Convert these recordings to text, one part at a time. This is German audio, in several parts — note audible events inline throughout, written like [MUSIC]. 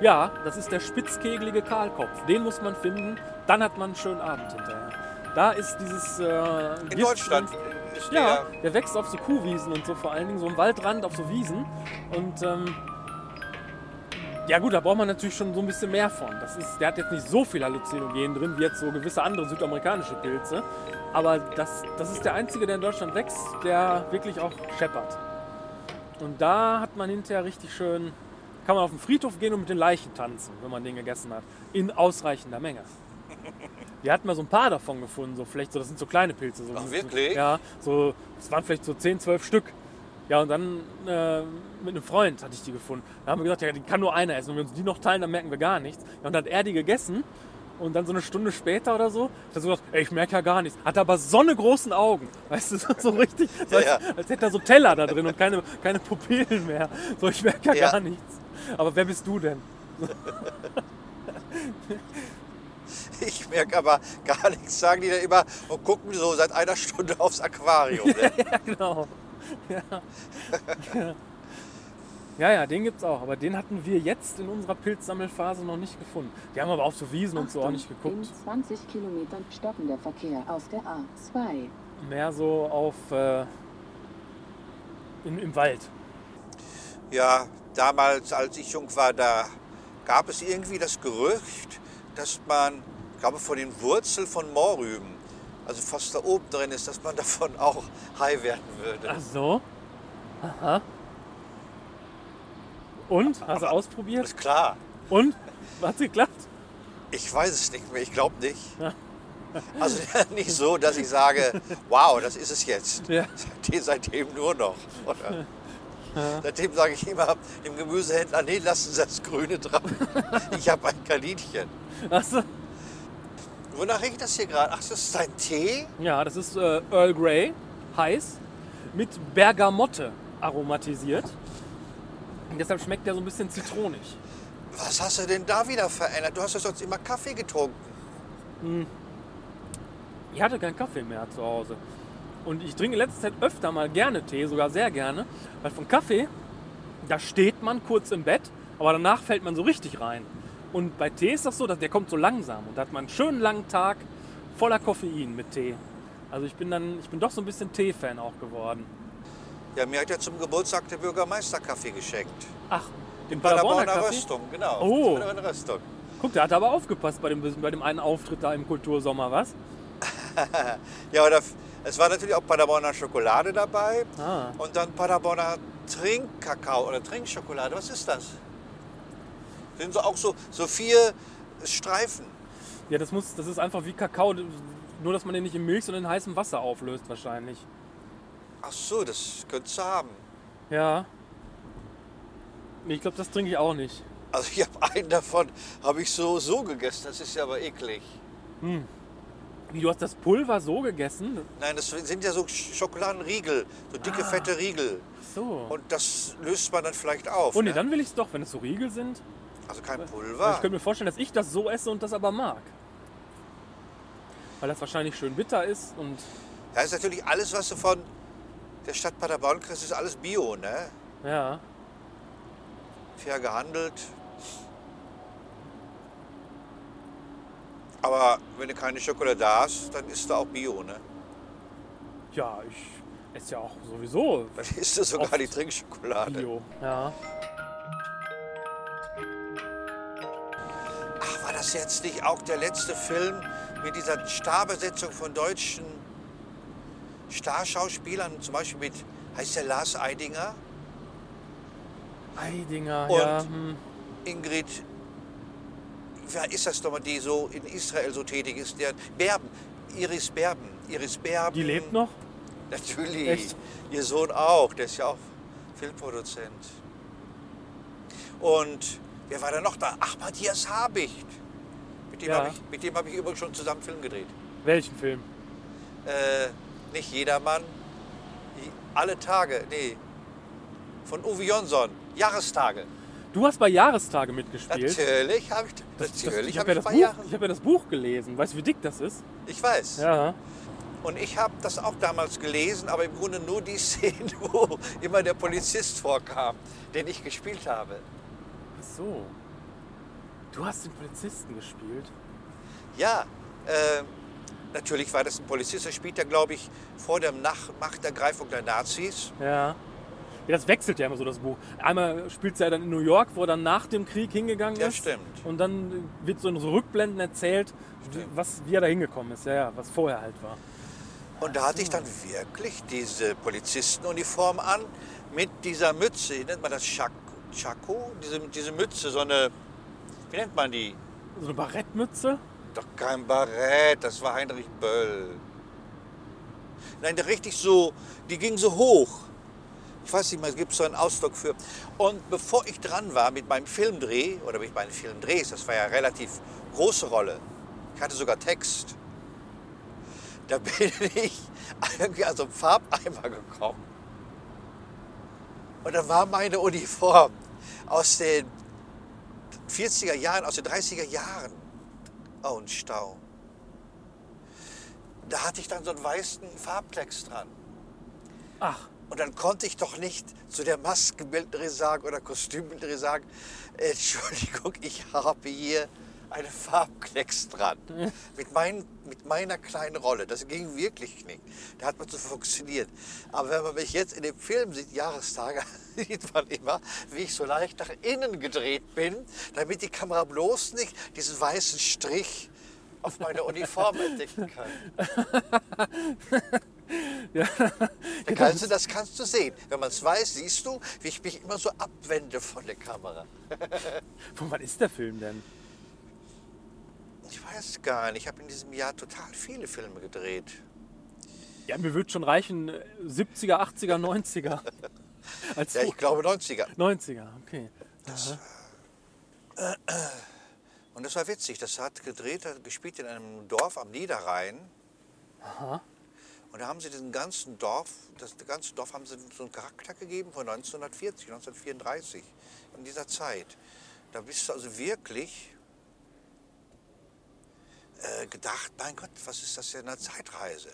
Ja, das ist der spitzkegelige Kahlkopf. Den muss man finden, dann hat man einen schönen Abend hinterher. Da ist dieses. Äh, In Gift- Deutschland ist Ja, der. wächst auf so Kuhwiesen und so vor allen Dingen, so im Waldrand auf so Wiesen. Und ähm, ja gut, da braucht man natürlich schon so ein bisschen mehr von. Das ist, der hat jetzt nicht so viel Halluzinogen drin, wie jetzt so gewisse andere südamerikanische Pilze. Aber das, das ist der einzige, der in Deutschland wächst, der wirklich auch scheppert. Und da hat man hinterher richtig schön, kann man auf den Friedhof gehen und mit den Leichen tanzen, wenn man den gegessen hat. In ausreichender Menge. Wir hatten mal so ein paar davon gefunden, so vielleicht so, das sind so kleine Pilze. So, Ach, wirklich? Ja, so, es waren vielleicht so 10, 12 Stück. Ja, und dann äh, mit einem Freund hatte ich die gefunden. Da haben wir gesagt, ja, die kann nur einer essen. Wenn wir uns die noch teilen, dann merken wir gar nichts. Ja, und dann hat er die gegessen. Und dann so eine Stunde später oder so, hat er so gesagt, ey, ich merke ja gar nichts. Hat aber so eine großen Augen. Weißt du, [LAUGHS] so, so richtig, so als, Ja. als hätte er so Teller da drin und keine, keine Pupillen mehr. So, ich merke ja, Ja. gar nichts. Aber wer bist du denn? Ich merke aber gar nichts, sagen die dann immer und gucken so seit einer Stunde aufs Aquarium. Ne? [LAUGHS] Ja, genau. Ja. ja, ja, den gibt's auch. Aber den hatten wir jetzt in unserer Pilzsammelphase noch nicht gefunden. Die haben aber auf so Wiesen und so auch nicht geguckt. In 20 Kilometern stoppen der Verkehr auf der A2. Mehr so auf äh, in, im Wald. Ja, damals, als ich jung war, da gab es irgendwie das Gerücht, dass man, ich glaube, von den Wurzeln von Mohrrüben, also fast da oben drin ist, dass man [LAUGHS] davon auch high werden würde. Ach so. Aha. Und? Hast du ausprobiert? Ist klar. Und? Hat's geklappt? Ich weiß es nicht mehr, ich glaube nicht. Also nicht so, dass ich sage, [LAUGHS] wow, das ist es jetzt. Ja. [LAUGHS] Seitdem, seitdem nur noch. Oder? Seitdem sage ich immer dem Gemüsehändler, nee, lassen Sie das Grüne dran. [LAUGHS] Ich habe ein Kaninchen. Ach so. Wonach riecht das hier gerade? Ach, das ist ein Tee? Ja, das ist äh, Earl Grey, heiß, mit Bergamotte aromatisiert. Und deshalb schmeckt der so ein bisschen zitronig. Was hast du denn da wieder verändert? Du hast ja sonst immer Kaffee getrunken. Ich hatte keinen Kaffee mehr zu Hause. Und ich trinke in letzter Zeit öfter mal gerne Tee, sogar sehr gerne. Weil von Kaffee, da steht man kurz im Bett, aber danach fällt man so richtig rein. Und bei Tee ist das so, dass der kommt so langsam. Und da hat man einen schönen langen Tag voller Koffein mit Tee. Also ich bin dann, ich bin doch so ein bisschen Tee-Fan auch geworden. Ja, mir hat ja zum Geburtstag der Bürgermeister Kaffee geschenkt. Ach, den Paderborner Paderborner? Röstung, genau. Oh. Röstung. Guck, der hat aber aufgepasst bei dem, bei dem einen Auftritt da im Kultursommer, was? [LAUGHS] Ja, aber da, es war natürlich auch Paderborner Schokolade dabei. Ah. Und dann Paderborner Trinkkakao oder Trinkschokolade. Was ist das? Sind so auch so, so vier Streifen. Ja, das, muss, das ist einfach wie Kakao, nur dass man den nicht in Milch, sondern in heißem Wasser auflöst wahrscheinlich. Ach so, das könntest du haben. Ja. Ich glaube, das trinke ich auch nicht. Also ich habe einen davon, habe ich so, so gegessen. Das ist ja aber eklig. Wie, du hast das Pulver so gegessen? Nein, das sind ja so Sch- Schokoladenriegel, so dicke, fette Riegel. Ach so. Und das löst man dann vielleicht auf. Oh nee, ne? dann will ich es doch, wenn es so Riegel sind. Also kein Ich Pulver. könnte mir vorstellen, dass ich das so esse und das aber mag. Weil das wahrscheinlich schön bitter ist und Ja, ist natürlich alles, was du von der Stadt Paderborn kriegst, ist alles Bio, ne? ja. Fair gehandelt. Aber wenn du keine Schokolade hast, dann isst du auch Bio, ne? Ja, ich esse ja auch sowieso [LAUGHS] Dann isst du sogar die Trinkschokolade. Bio. Ja. Ach, war das jetzt nicht auch der letzte Film mit dieser Starbesetzung von deutschen Starschauspielern? Zum Beispiel mit, heißt der Lars Eidinger? Eidinger, Und- ja. Hm. Ingrid, wer ist das nochmal, die so in Israel so tätig ist? Der Berben, Iris Berben. Iris Berben. Die lebt noch? Natürlich. Echt? Ihr Sohn auch, der ist ja auch Filmproduzent. Und wer war da noch da? Ach, Matthias Habicht. Mit dem Ja. habe ich, mit dem hab ich übrigens schon zusammen Film gedreht. Welchen Film? Äh, nicht jedermann, alle Tage, nee. Von Uwe Jonsson, Jahrestage. Du hast bei Jahrestage mitgespielt. Natürlich habe ich, Das- das- natürlich ich hab habe ja, ich das Buch- ich hab ja das Buch gelesen. Weißt du, wie dick das ist? Ich weiß. Ja. Und ich habe das auch damals gelesen, aber im Grunde nur die [LAUGHS] Szene, wo immer der Polizist vorkam, den ich gespielt habe. Ach so. Du hast den Polizisten gespielt. Ja, äh, natürlich war das ein Polizist, der spielt ja, glaube ich, vor der Nach Machtergreifung der Nazis. Ja. Ja, das wechselt ja immer so das Buch. Einmal spielt es ja dann in New York, wo er dann nach dem Krieg hingegangen Ja, ist. stimmt. Und dann wird so in so Rückblenden erzählt, Stimmt. was, wie er da hingekommen ist. Ja, ja, was vorher halt war. Und da hatte ich dann wirklich diese Polizistenuniform an mit dieser Mütze, wie nennt man das? Chaco? Diese, diese Mütze, so eine, wie nennt man die? So eine Barettmütze. Doch kein Barett, das war Heinrich Böll. Nein, richtig so, die ging so hoch. Ich weiß nicht mal, es gibt so einen Ausdruck für. Und bevor ich dran war mit meinem Filmdreh, oder mit meinen Filmdrehs, das war ja eine relativ große Rolle, ich hatte sogar Text, da [LAUGHS] bin ich irgendwie an so einen Farbeimer gekommen. Und da war meine Uniform aus den 40er Jahren, aus den 30er Jahren. Oh, ein Stau. Da hatte ich dann so einen weißen Farbklecks dran. Ach, Und dann konnte ich doch nicht zu der Maskenbildnerin sagen oder Kostümbildnerin sagen, Entschuldigung, [LAUGHS] ich habe hier eine Farbklecks dran. [LAUGHS] Mit, mein, mit meiner kleinen Rolle. Das ging wirklich nicht. Da hat man so funktioniert. Aber wenn man mich jetzt in dem Film sieht, Jahrestage, [LAUGHS] sieht man immer, wie ich so leicht nach innen gedreht bin, damit die Kamera bloß nicht diesen weißen Strich auf meiner Uniform entdecken kann. [LAUGHS] Da kannst du, das kannst du sehen. Wenn man es weiß, siehst du, wie ich mich immer so abwende von der Kamera. [LAUGHS] von wann ist der Film denn? Ich weiß gar nicht. Ich habe in diesem Jahr total viele Filme gedreht. Ja, mir wird schon reichen äh, 70er, 80er, 90er. Als Ja, ich glaube 90er. 90er, okay. Und das war witzig. Das hat gedreht, hat gespielt in einem Dorf am Niederrhein. Und da haben sie diesen ganzen Dorf, das ganze Dorf haben sie so einen Charakter gegeben von 1940, 1934, in dieser Zeit. Da bist du also wirklich äh, gedacht, mein Gott, was ist das für eine Zeitreise?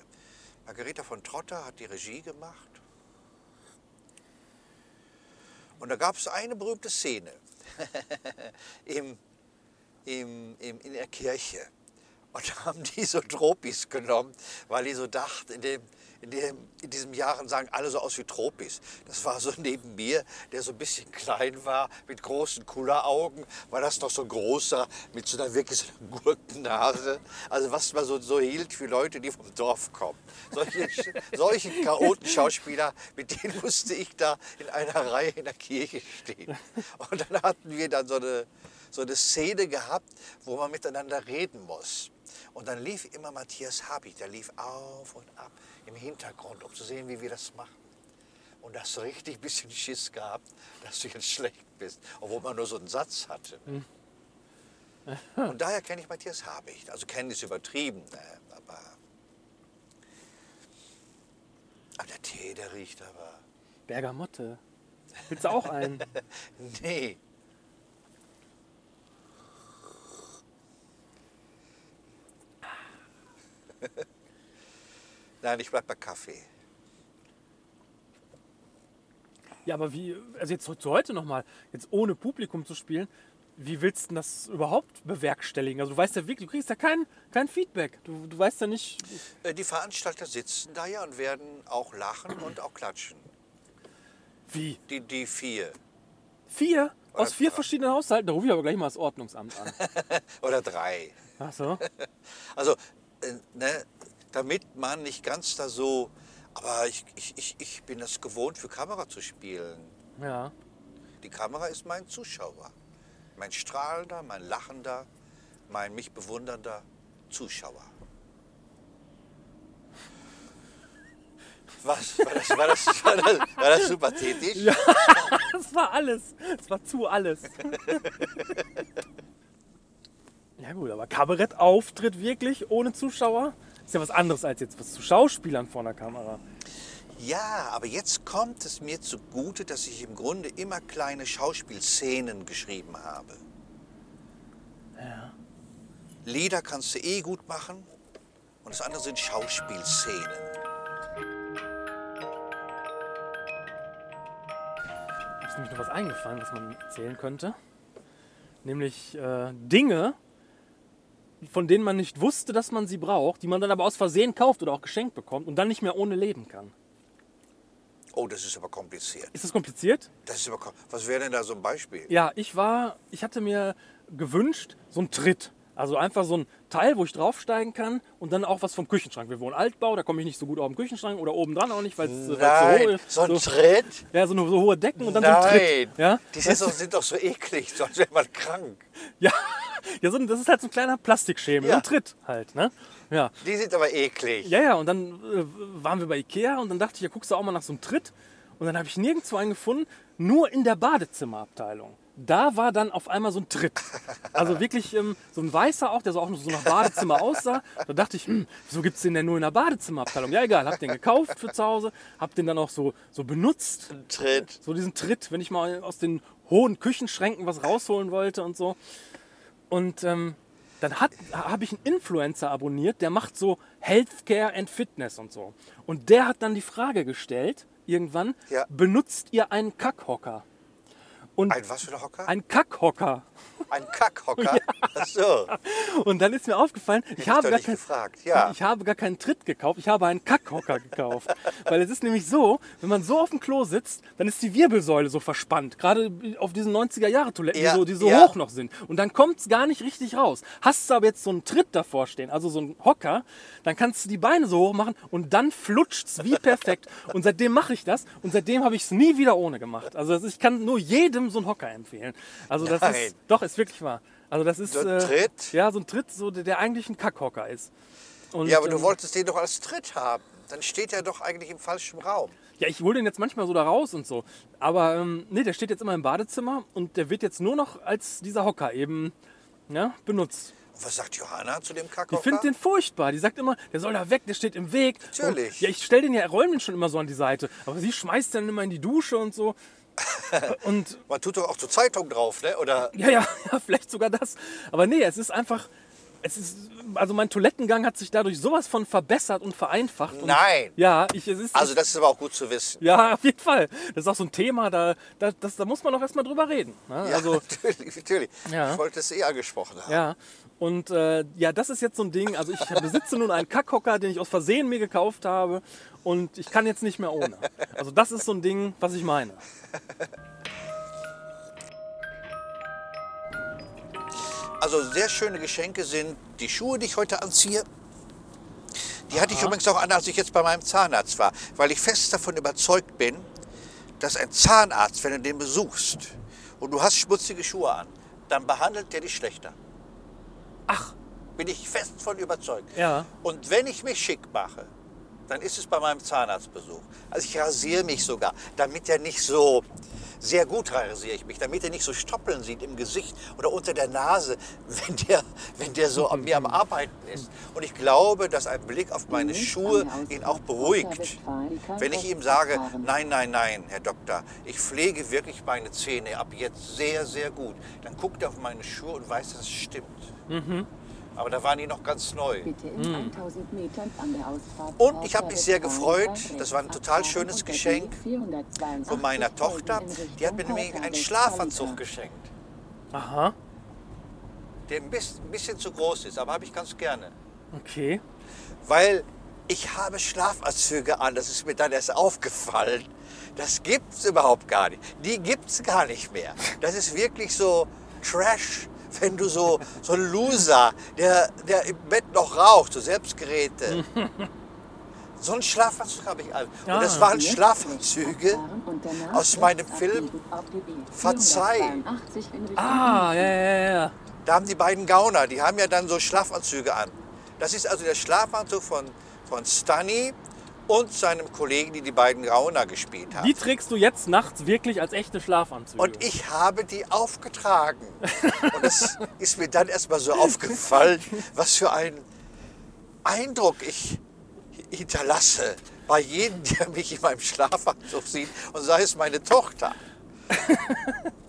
Margareta von Trotter hat die Regie gemacht. Und da gab es eine berühmte Szene [LAUGHS] im, im, im, in der Kirche. Und haben die so Tropis genommen, weil die so dachten, in, dem, in, dem, in diesen Jahren sahen alle so aus wie Tropis. Das war so neben mir, der so ein bisschen klein war, mit großen Kulleraugen, war das noch so ein großer, mit so einer wirklich so einer Gurkennase. Also was man so, so hielt für Leute, die vom Dorf kommen. Solche, [LAUGHS] solche Chaoten-Schauspieler, mit denen musste ich da in einer Reihe in der Kirche stehen. Und dann hatten wir dann so eine, so eine Szene gehabt, wo man miteinander reden muss. Und dann lief immer Matthias Habig, der lief auf und ab im Hintergrund, um zu sehen, wie wir das machen. Und da hast du richtig ein bisschen Schiss gehabt, dass du jetzt schlecht bist, obwohl man nur so einen Satz hatte. [LAUGHS] Und daher kenne ich Matthias Habig. Also kennen ist übertrieben, ne? aber, aber der Tee, der riecht aber. Bergamotte. Willst du auch einen? [LAUGHS] Nee. [LAUGHS] Nein, ich bleib bei Kaffee. Ja, aber wie, also jetzt zu heute nochmal, jetzt ohne Publikum zu spielen, wie willst du das überhaupt bewerkstelligen? Also du weißt ja wirklich, du kriegst ja kein, kein Feedback. Du, du weißt ja nicht, Äh, Die Veranstalter sitzen da ja und werden auch lachen und auch klatschen. wie. Die, die vier Vier? Aus Oder vier drei. verschiedenen Haushalten? Da rufe ich aber gleich mal das Ordnungsamt an. [LAUGHS] oder drei. Ach so. [LAUGHS] Also, ne, damit man nicht ganz da so. Aber ich, ich, ich, ich bin es gewohnt, für Kamera zu spielen. Ja. Die Kamera ist mein Zuschauer. Mein strahlender, mein lachender, mein mich bewundernder Zuschauer. Was? War das, war das, war das, war das so pathetisch? [LAUGHS] Ja. [LAUGHS] Das war alles. Das war zu alles. [LAUGHS] ja gut, aber Kabarettauftritt wirklich ohne Zuschauer ist ja was anderes als jetzt was zu Schauspielern vor der Kamera. ja, aber jetzt kommt es mir zugute, dass ich im Grunde immer kleine Schauspielszenen geschrieben habe. Ja. Lieder kannst du eh gut machen und das andere sind Schauspielszenen. Ist nämlich noch was eingefallen, was man erzählen könnte. Nämlich äh, Dinge, von denen man nicht wusste, dass man sie braucht, die man dann aber aus Versehen kauft oder auch geschenkt bekommt und dann nicht mehr ohne leben kann. Oh, das ist aber kompliziert. Ist das kompliziert? Das ist aber kom Was wäre denn da so ein Beispiel? Ja, ich war, ich hatte mir gewünscht, so ein Tritt. Also einfach so ein Teil, wo ich draufsteigen kann und dann auch was vom Küchenschrank. Wir wohnen Altbau, da komme ich nicht so gut auf den Küchenschrank oder oben dran auch nicht, weil es so hoch Nein, ist. so ein Tritt? Ja, so, eine, so hohe Decken und dann so ein Nein, Tritt. Ja, die sind, doch, sind doch so eklig, sonst wäre man krank. ja, [LAUGHS] ja so, das ist halt so ein kleiner Plastikschemel, Ja. so ein Tritt halt. Ne? Ja. Die sind aber eklig. ja, ja, und dann äh, waren wir bei Ikea und dann dachte ich, ja, guckst du auch mal nach so einem Tritt. Und dann habe ich nirgendwo einen gefunden, nur in der Badezimmerabteilung. Da war dann auf einmal so ein Tritt. Also wirklich ähm, so ein weißer auch, der so auch noch so nach Badezimmer aussah. Da dachte ich, hm, wieso gibt es den denn nur in der Badezimmerabteilung? Ja, egal, hab den gekauft für zu Hause, hab den dann auch so, so benutzt. Ein Tritt. So diesen Tritt, wenn ich mal aus den hohen Küchenschränken was rausholen wollte und so. Und ähm, dann habe ich einen Influencer abonniert, der macht so Healthcare and Fitness und so. Und der hat dann die Frage gestellt, irgendwann, Ja. benutzt ihr einen Kackhocker? Und Ein was für ein Hocker? ein Kackhocker. Ein Kackhocker? [LAUGHS] Ach so. Und dann ist mir aufgefallen, ich habe, gar kein, ja. ich habe gar keinen Tritt gekauft, ich habe einen Kackhocker gekauft. [LAUGHS] Weil es ist nämlich so, wenn man so auf dem Klo sitzt, dann ist die Wirbelsäule so verspannt. Gerade auf diesen 90er-Jahre-Toiletten, Ja, die so, die so ja. hoch noch sind. Und dann kommt es gar nicht richtig raus. Hast du aber jetzt so einen Tritt davor stehen, also so einen Hocker, dann kannst du die Beine so hoch machen und dann flutscht es wie perfekt. [LAUGHS] Und seitdem mache ich das und seitdem habe ich es nie wieder ohne gemacht. Also ich kann nur jedem so einen Hocker empfehlen. Also das Nein. ist, doch, ist wirklich wahr. Also das ist So ein äh, Tritt? Ja, so ein Tritt, so der, der eigentlich ein Kackhocker ist. Und, Ja, aber du ähm, wolltest den doch als Tritt haben. Dann steht er doch eigentlich im falschen Raum. Ja, ich hole den jetzt manchmal so da raus und so. Aber ähm, nee, der steht jetzt immer im Badezimmer und der wird jetzt nur noch als dieser Hocker eben ja, benutzt. Und was sagt Johanna zu dem Die Kackhocker? findet den furchtbar. Die sagt immer, der soll da weg, der steht im Weg. Natürlich. Und, ja, ich stell den ja, räume den schon immer so an die Seite. Aber sie schmeißt den immer in die Dusche und so. [LAUGHS] und Man tut doch auch zur Zeitung drauf, ne? Oder Ja, ja, [LAUGHS] ja, vielleicht sogar das. Aber nee, es ist einfach. Es ist, also mein Toilettengang hat sich dadurch sowas von verbessert und vereinfacht. Und Nein. Ja, ich, es ist. Also das ist aber auch gut zu wissen. ja, auf jeden Fall. Das ist auch so ein Thema, da, da, das, da muss man auch erstmal drüber reden. Ne? Ja, Also, [LAUGHS] natürlich, natürlich. Ja. Ich wollte es eh angesprochen haben. ja. Und äh, ja, das ist jetzt so ein Ding. Also ich besitze nun einen Kackhocker, den ich aus Versehen mir gekauft habe. Und ich kann jetzt nicht mehr ohne. Also das ist so ein Ding, was ich meine. Also sehr schöne Geschenke sind die Schuhe, die ich heute anziehe. Die hatte ich übrigens auch an, als ich jetzt bei meinem Zahnarzt war, weil ich fest davon überzeugt bin, dass ein Zahnarzt, wenn du den besuchst und du hast schmutzige Schuhe an, dann behandelt der dich schlechter. Ach. Bin ich fest von überzeugt. Ja. Und wenn ich mich schick mache, dann ist es bei meinem Zahnarztbesuch. Also ich rasiere mich sogar, damit er nicht so, sehr gut rasiere ich mich, damit er nicht so Stoppeln sieht im Gesicht oder unter der Nase, [LAUGHS] wenn der, wenn der so an mir am Arbeiten ist. Und ich glaube, dass ein Blick auf meine Schuhe ihn auch beruhigt. Wenn ich ihm sage, nein, nein, nein, Herr Doktor, ich pflege wirklich meine Zähne ab jetzt sehr, sehr gut, dann guckt er auf meine Schuhe und weiß, dass es stimmt. Aber da waren die noch ganz neu. Bitte in 1000 Metern an der Ausfahrt. Und ich habe mich sehr gefreut. Das war ein total schönes Geschenk von meiner Tochter. Die hat mir nämlich einen Schlafanzug geschenkt, Aha. der ein bisschen, ein bisschen zu groß ist, aber habe ich ganz gerne. Okay. Weil ich habe Schlafanzüge an, das ist mir dann erst aufgefallen. Das gibt's überhaupt gar nicht. Die gibt's gar nicht mehr. Das ist wirklich so Trash, wenn du so, so ein Loser, der, der im Bett noch raucht, so Selbstgeräte. [LAUGHS] So einen Schlafanzug habe ich an. Und das Ah. waren Schlafanzüge aus meinem Film Verzeih. Ah, ja, ja, ja. Da haben die beiden Gauner, die haben ja dann so Schlafanzüge an. Das ist also der Schlafanzug von, von Stunny und seinem Kollegen, die die beiden Gauner gespielt haben. Die trägst du jetzt nachts wirklich als echte Schlafanzüge. Und ich habe die aufgetragen. Und das ist mir dann erstmal so aufgefallen, was für einen Eindruck ich hinterlasse bei jedem, der mich in meinem Schlafanzug sieht und sei es meine Tochter.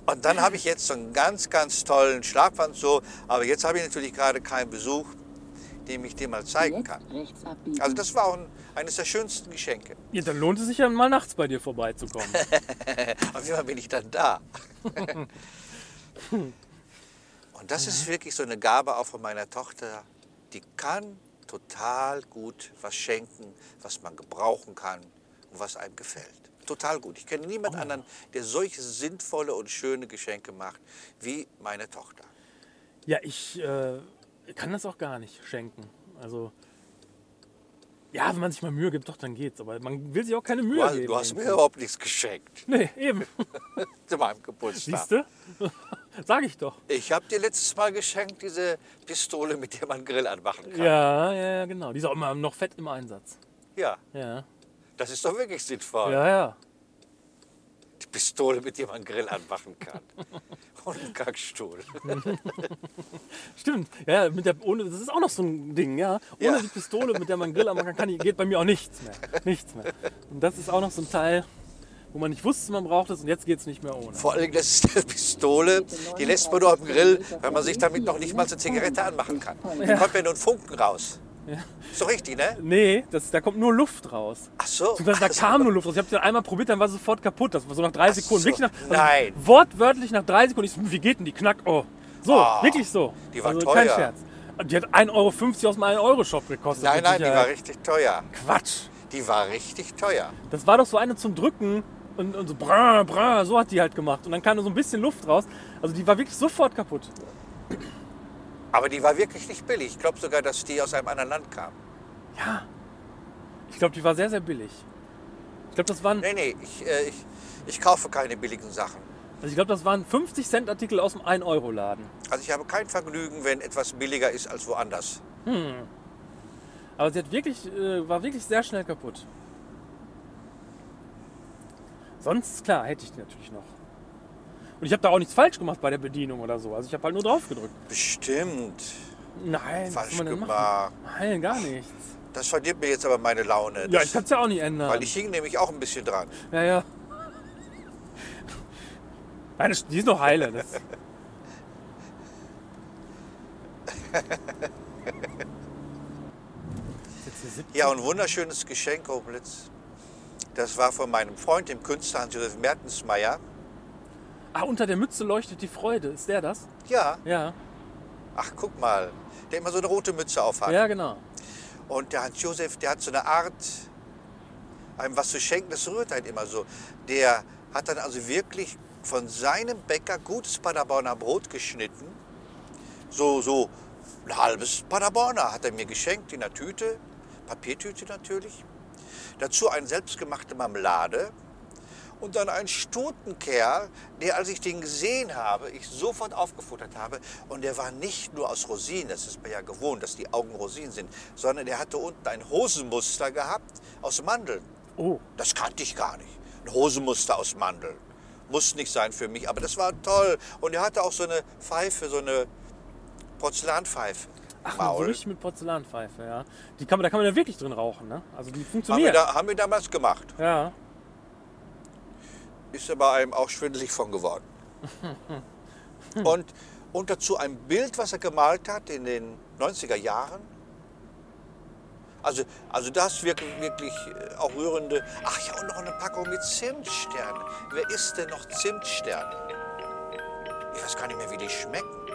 Und dann habe ich jetzt so einen ganz, ganz tollen Schlafanzug. Aber jetzt habe ich natürlich gerade keinen Besuch, dem ich dir mal zeigen kann. Also das war auch ein, eines der schönsten Geschenke. Ja, dann lohnt es sich ja mal nachts bei dir vorbeizukommen. [LAUGHS] Auf jeden Fall bin ich dann da. [LAUGHS] Und das ist wirklich so eine Gabe auch von meiner Tochter. Die kann total gut was schenken, was man gebrauchen kann und was einem gefällt. Total gut. Ich kenne niemand anderen, der solche sinnvolle und schöne Geschenke macht wie meine Tochter. Ja, ich äh, kann das auch gar nicht schenken. Also, ja, wenn man sich mal Mühe gibt, doch, dann geht's. Aber man will sich auch keine Mühe Du hast, geben. du hast mir überhaupt nichts geschenkt Nee, eben. [LAUGHS] zu meinem Geburtstag. Siehst du? [LAUGHS] Sag ich doch. Ich habe dir letztes Mal geschenkt diese Pistole, mit der man Grill anmachen kann. Ja, ja, genau. Die ist auch immer noch fett im Einsatz. ja Ja, das ist doch wirklich sinnvoll. ja, ja. Die Pistole, mit der man Grill anmachen kann. [LAUGHS] Und ein Kackstuhl. [LAUGHS] Stimmt. Ja, mit der, ohne, das ist auch noch so ein Ding, ja. Ohne Ja. die Pistole, mit der man Grill anmachen kann, geht bei mir auch nichts mehr. Nichts mehr. Und das ist auch noch so ein Teil, wo man nicht wusste, man braucht es und jetzt geht es nicht mehr ohne. Vor allem, das ist eine Pistole, die lässt man nur auf dem Grill, weil man sich damit noch nicht mal eine Zigarette anmachen kann. Da kommt ja nur ein Funken raus. Ist doch richtig, ne? Nee, das, da kommt nur Luft raus. Ach so. Beziehungsweise da Ach so. kam nur Luft raus. Ich habe den einmal probiert, dann war sie sofort kaputt. Das war so nach drei Sekunden. so. Wirklich nach, also Nein. Wortwörtlich nach drei Sekunden. Ich so, wie geht denn die? Knack, oh. So, Ah, wirklich so. die war also kein teuer. Scherz. Und Die hat 1,50 Euro aus dem 1-Euro-Shop gekostet. Nein, nein, die war richtig teuer. Quatsch. Die war richtig teuer. Das war doch so eine zum Drücken und, und so brr, brr, so hat die halt gemacht. Und dann kam da so ein bisschen Luft raus. Also die war wirklich sofort kaputt. Aber die war wirklich nicht billig. Ich glaube sogar, dass die aus einem anderen Land kam. Ja. Ich glaube, die war sehr, sehr billig. Ich glaube, das waren, Nee, nee, ich, äh, ich, ich kaufe keine billigen Sachen. also ich glaube, das waren 50 Cent Artikel aus dem 1-Euro-Laden. Also ich habe kein Vergnügen, wenn etwas billiger ist als woanders. Aber sie hat wirklich, äh, war wirklich sehr schnell kaputt. Sonst, klar, hätte ich die natürlich noch. Und ich habe da auch nichts falsch gemacht bei der Bedienung oder so. Also ich habe halt nur drauf gedrückt. Bestimmt. Nein, Falsch gemacht. Nein, gar nichts. Das verdirbt mir jetzt aber meine Laune. Ja, Das- ich kann es ja auch nicht ändern. weil ich hing nämlich auch ein bisschen dran. Ja, ja. Nein, das- die ist noch heile. Das Ist jetzt hier 17? Ja, und ein wunderschönes Geschenk, Oblitz. Das war von meinem Freund, dem Künstler Hans-Josef Mertensmeier. Ah, unter der Mütze leuchtet die Freude. Ist der das? Ja, Ja. ach guck mal, der immer so eine rote Mütze aufhat. Ja, genau. Und der Hans-Josef, der hat so eine Art, einem was zu schenken, das rührt einen immer so. Der hat dann also wirklich von seinem Bäcker gutes Paderborner Brot geschnitten. So, so ein halbes Paderborner hat er mir geschenkt in einer Tüte, Papiertüte natürlich. Dazu eine selbstgemachte Marmelade und dann ein Stutenkerl, der, als ich den gesehen habe, ich sofort aufgefuttert habe. Und der war nicht nur aus Rosinen, das ist mir ja gewohnt, dass die Augen Rosinen sind, sondern der hatte unten ein Hosenmuster gehabt aus Mandeln. Oh, Das kannte ich gar nicht. Ein Hosenmuster aus Mandeln. Muss nicht sein für mich, aber das war toll. Und er hatte auch so eine Pfeife, so eine Porzellanpfeife. ach, so Maul. richtig mit Porzellanpfeife, ja. Die kann man, da kann man ja wirklich drin rauchen, ne? Also die haben, wir funktioniert. da, haben wir damals gemacht. Ja. Ist er bei einem auch schwindelig von geworden. [LAUGHS] Und, und dazu ein Bild, was er gemalt hat in den 90er Jahren. Also, also das wirklich, wirklich äh, auch rührende. Ach ja, und noch eine Packung mit Zimtsternen. Wer isst denn noch Zimtsterne? Ich weiß gar nicht mehr, wie die schmecken.